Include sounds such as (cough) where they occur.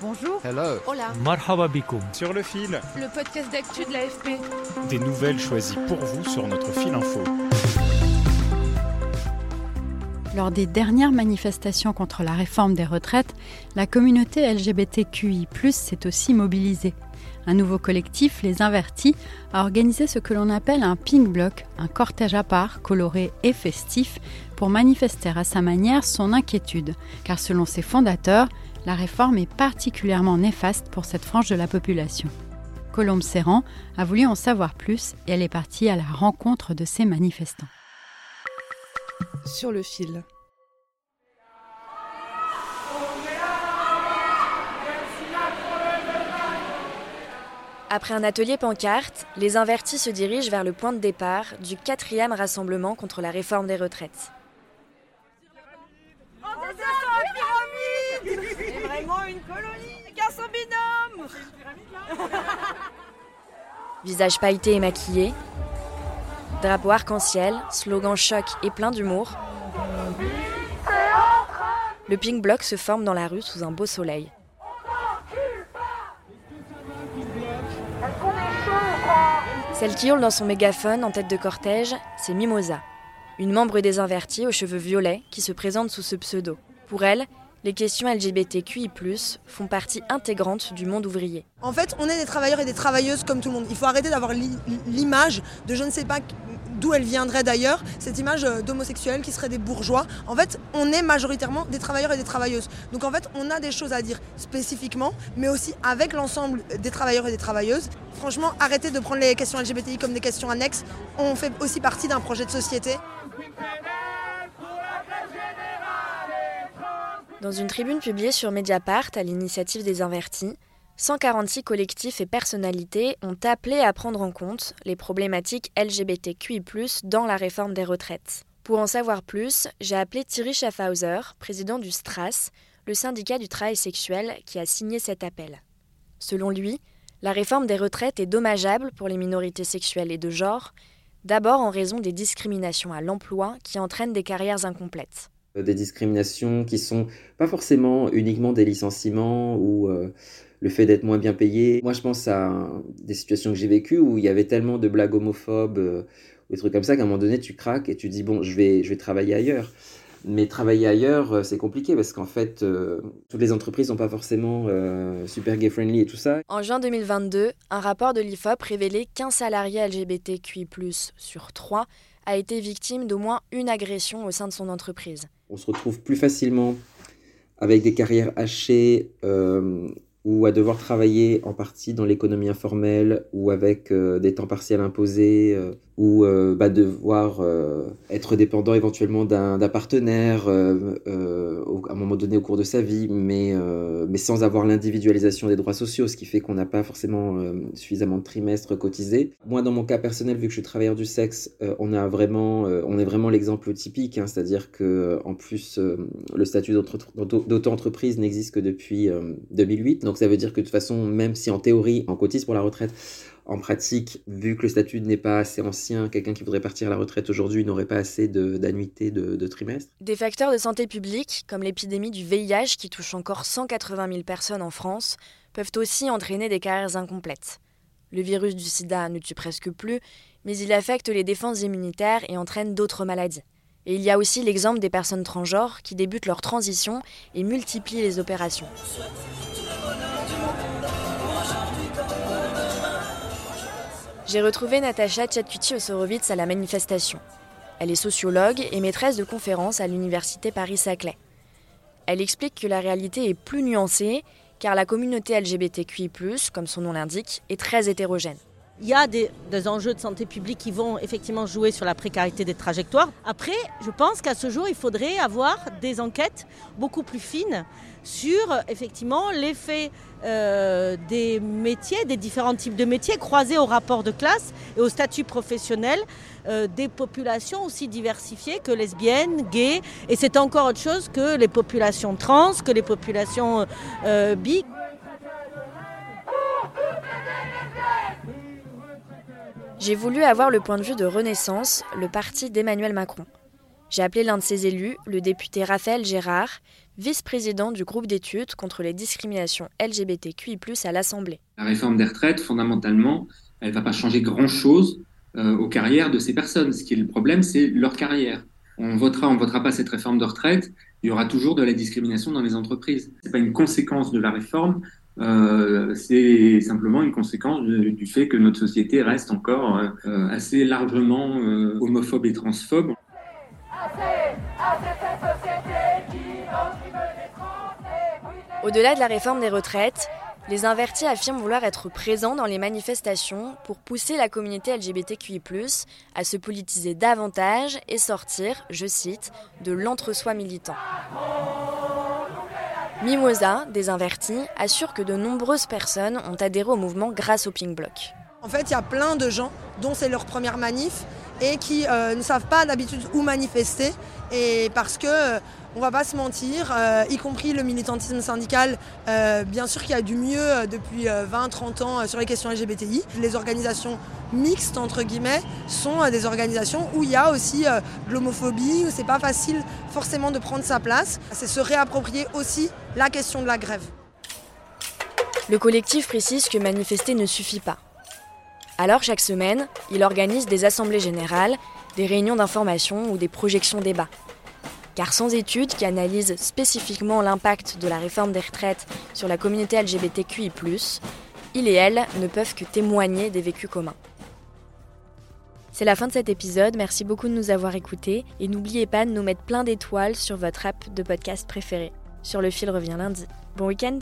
Bonjour. Hello. Hola. Marhaba bikoum. Sur le fil, Le podcast d'actu de l'AFP. des nouvelles choisies pour vous sur notre fil info. Lors des dernières manifestations contre la réforme des retraites, la communauté LGBTQI+ s'est aussi mobilisée. Un nouveau collectif, les Invertis, a organisé ce que l'on appelle un pink block, un cortège à part, coloré et festif, pour manifester à sa manière son inquiétude, car selon ses fondateurs, la réforme est particulièrement néfaste pour cette frange de la population. Colombe Serran a voulu en savoir plus et elle est partie à la rencontre de ces manifestants. Sur le fil. Après un atelier pancarte, les invertis se dirigent vers le point de départ du quatrième rassemblement contre la réforme des retraites. (laughs) Visage pailleté et maquillé, drapeau arc-en-ciel, slogan choc et plein d'humour. Le pink block se forme dans la rue sous un beau soleil. Celle qui hurle dans son mégaphone en tête de cortège, c'est Mimosa, une membre des Invertis aux cheveux violets qui se présente sous ce pseudo. Pour elle, les questions LGBTQI+, font partie intégrante du monde ouvrier. En fait, on est des travailleurs et des travailleuses comme tout le monde. Il faut arrêter d'avoir l'i- l'image de je ne sais pas d'où elle viendrait d'ailleurs, cette image euh, d'homosexuels qui seraient des bourgeois. En fait, on est majoritairement des travailleurs et des travailleuses. Donc en fait, on a des choses à dire spécifiquement, mais aussi avec l'ensemble des travailleurs et des travailleuses. Franchement, arrêtez de prendre les questions LGBTI comme des questions annexes. On fait aussi partie d'un projet de société. Dans une tribune publiée sur Mediapart à l'initiative des Invertis, 146 collectifs et personnalités ont appelé à prendre en compte les problématiques LGBTQI+, dans la réforme des retraites. Pour en savoir plus, j'ai appelé Thierry Schaffhauser, président du STRAS, le syndicat du travail sexuel qui a signé cet appel. Selon lui, la réforme des retraites est dommageable pour les minorités sexuelles et de genre, d'abord en raison des discriminations à l'emploi qui entraînent des carrières incomplètes. Des discriminations qui sont pas forcément uniquement des licenciements ou euh, le fait d'être moins bien payé. Moi, je pense à des situations que j'ai vécues où il y avait tellement de blagues homophobes euh, ou des trucs comme ça qu'à un moment donné, tu craques et tu dis bon, je vais, je vais travailler ailleurs. Mais travailler ailleurs, euh, c'est compliqué parce qu'en fait, euh, toutes les entreprises n'ont pas forcément euh, super gay-friendly et tout ça. En juin 2022, un rapport de l'IFOP révélait qu'un salarié LGBTQI+, sur trois a été victime d'au moins une agression au sein de son entreprise. on se retrouve plus facilement avec des carrières hachées euh, ou à devoir travailler en partie dans l'économie informelle ou avec euh, des temps partiels imposés euh, ou euh, bah, devoir euh, être dépendant éventuellement d'un partenaire euh, au- à un moment donné au cours de sa vie, mais, mais sans avoir l'individualisation des droits sociaux, ce qui fait qu'on n'a pas forcément suffisamment de trimestres cotisés. Moi, dans mon cas personnel, vu que je suis travailleur du sexe, on, a vraiment, on est vraiment l'exemple typique, hein, c'est-à-dire que en plus, le statut d'auto- d'auto- d'auto-entreprise n'existe que depuis euh, 2008, donc ça veut dire que de toute façon, même si en théorie, on cotise pour la retraite, en pratique, vu que le statut n'est pas assez ancien, quelqu'un qui voudrait partir à la retraite aujourd'hui n'aurait pas assez d'annuités de, de trimestre. Des facteurs de santé publique, comme l'épidémie du VIH qui touche encore 180 000 personnes en France, peuvent aussi entraîner des carrières incomplètes. Le virus du sida ne tue presque plus, mais il affecte les défenses immunitaires et entraîne d'autres maladies. Et il y a aussi l'exemple des personnes transgenres qui débutent leur transition et multiplient les opérations. J'ai retrouvé Natacha Tchatkuti-Osorowitz à la manifestation. Elle est sociologue et maîtresse de conférences à l'université Paris-Saclay. Elle explique que la réalité est plus nuancée car la communauté LGBTQI+, comme son nom l'indique, est très hétérogène. Il y a des, enjeux de santé publique qui vont effectivement jouer sur la précarité des trajectoires. Après, je pense qu'à ce jour, il faudrait avoir des enquêtes beaucoup plus fines sur effectivement l'effet euh, des métiers, des différents types de métiers croisés au rapport de classe et au statut professionnel euh, des populations aussi diversifiées que lesbiennes, gays, et c'est encore autre chose que les populations trans, que les populations euh, bi. J'ai voulu avoir le point de vue de Renaissance, le parti d'Emmanuel Macron. J'ai appelé l'un de ses élus, le député Raphaël Gérard, vice-président du groupe d'études contre les discriminations LGBTQI+ à l'Assemblée. La réforme des retraites, fondamentalement, elle ne va pas changer grand-chose euh, aux carrières de ces personnes. Ce qui est le problème, c'est leur carrière. On votera, on votera pas cette réforme de retraite. Il y aura toujours de la discrimination dans les entreprises. C'est pas une conséquence de la réforme, euh, c'est simplement une conséquence du fait que notre société reste encore euh, assez largement euh, homophobe et transphobe. Au-delà de la réforme des retraites, les invertis affirment vouloir être présents dans les manifestations pour pousser la communauté LGBTQI, à se politiser davantage et sortir, je cite, de l'entre-soi militant. Mimosa, des Invertis, assure que de nombreuses personnes ont adhéré au mouvement grâce au Pink Bloc. En fait, il y a plein de gens dont c'est leur première manif et qui euh, ne savent pas d'habitude où manifester. Et parce que euh, on va pas se mentir, euh, y compris le militantisme syndical, bien sûr qu'il y a du mieux depuis 20-30 ans sur les questions LGBTI. Les organisations mixtes, entre guillemets, sont des organisations où il y a aussi de l'homophobie, où c'est pas facile forcément de prendre sa place. C'est se réapproprier aussi la question de la grève. Le collectif précise que manifester ne suffit pas. Alors chaque semaine, il organise des assemblées générales, des réunions d'information ou des projections débats. Car sans études qui analysent spécifiquement l'impact de la réforme des retraites sur la communauté LGBTQI, il et elle ne peuvent que témoigner des vécus communs. C'est la fin de cet épisode, merci beaucoup de nous avoir écoutés et n'oubliez pas de nous mettre plein d'étoiles sur votre app de podcast préféré. Sur le fil revient lundi. Bon week-end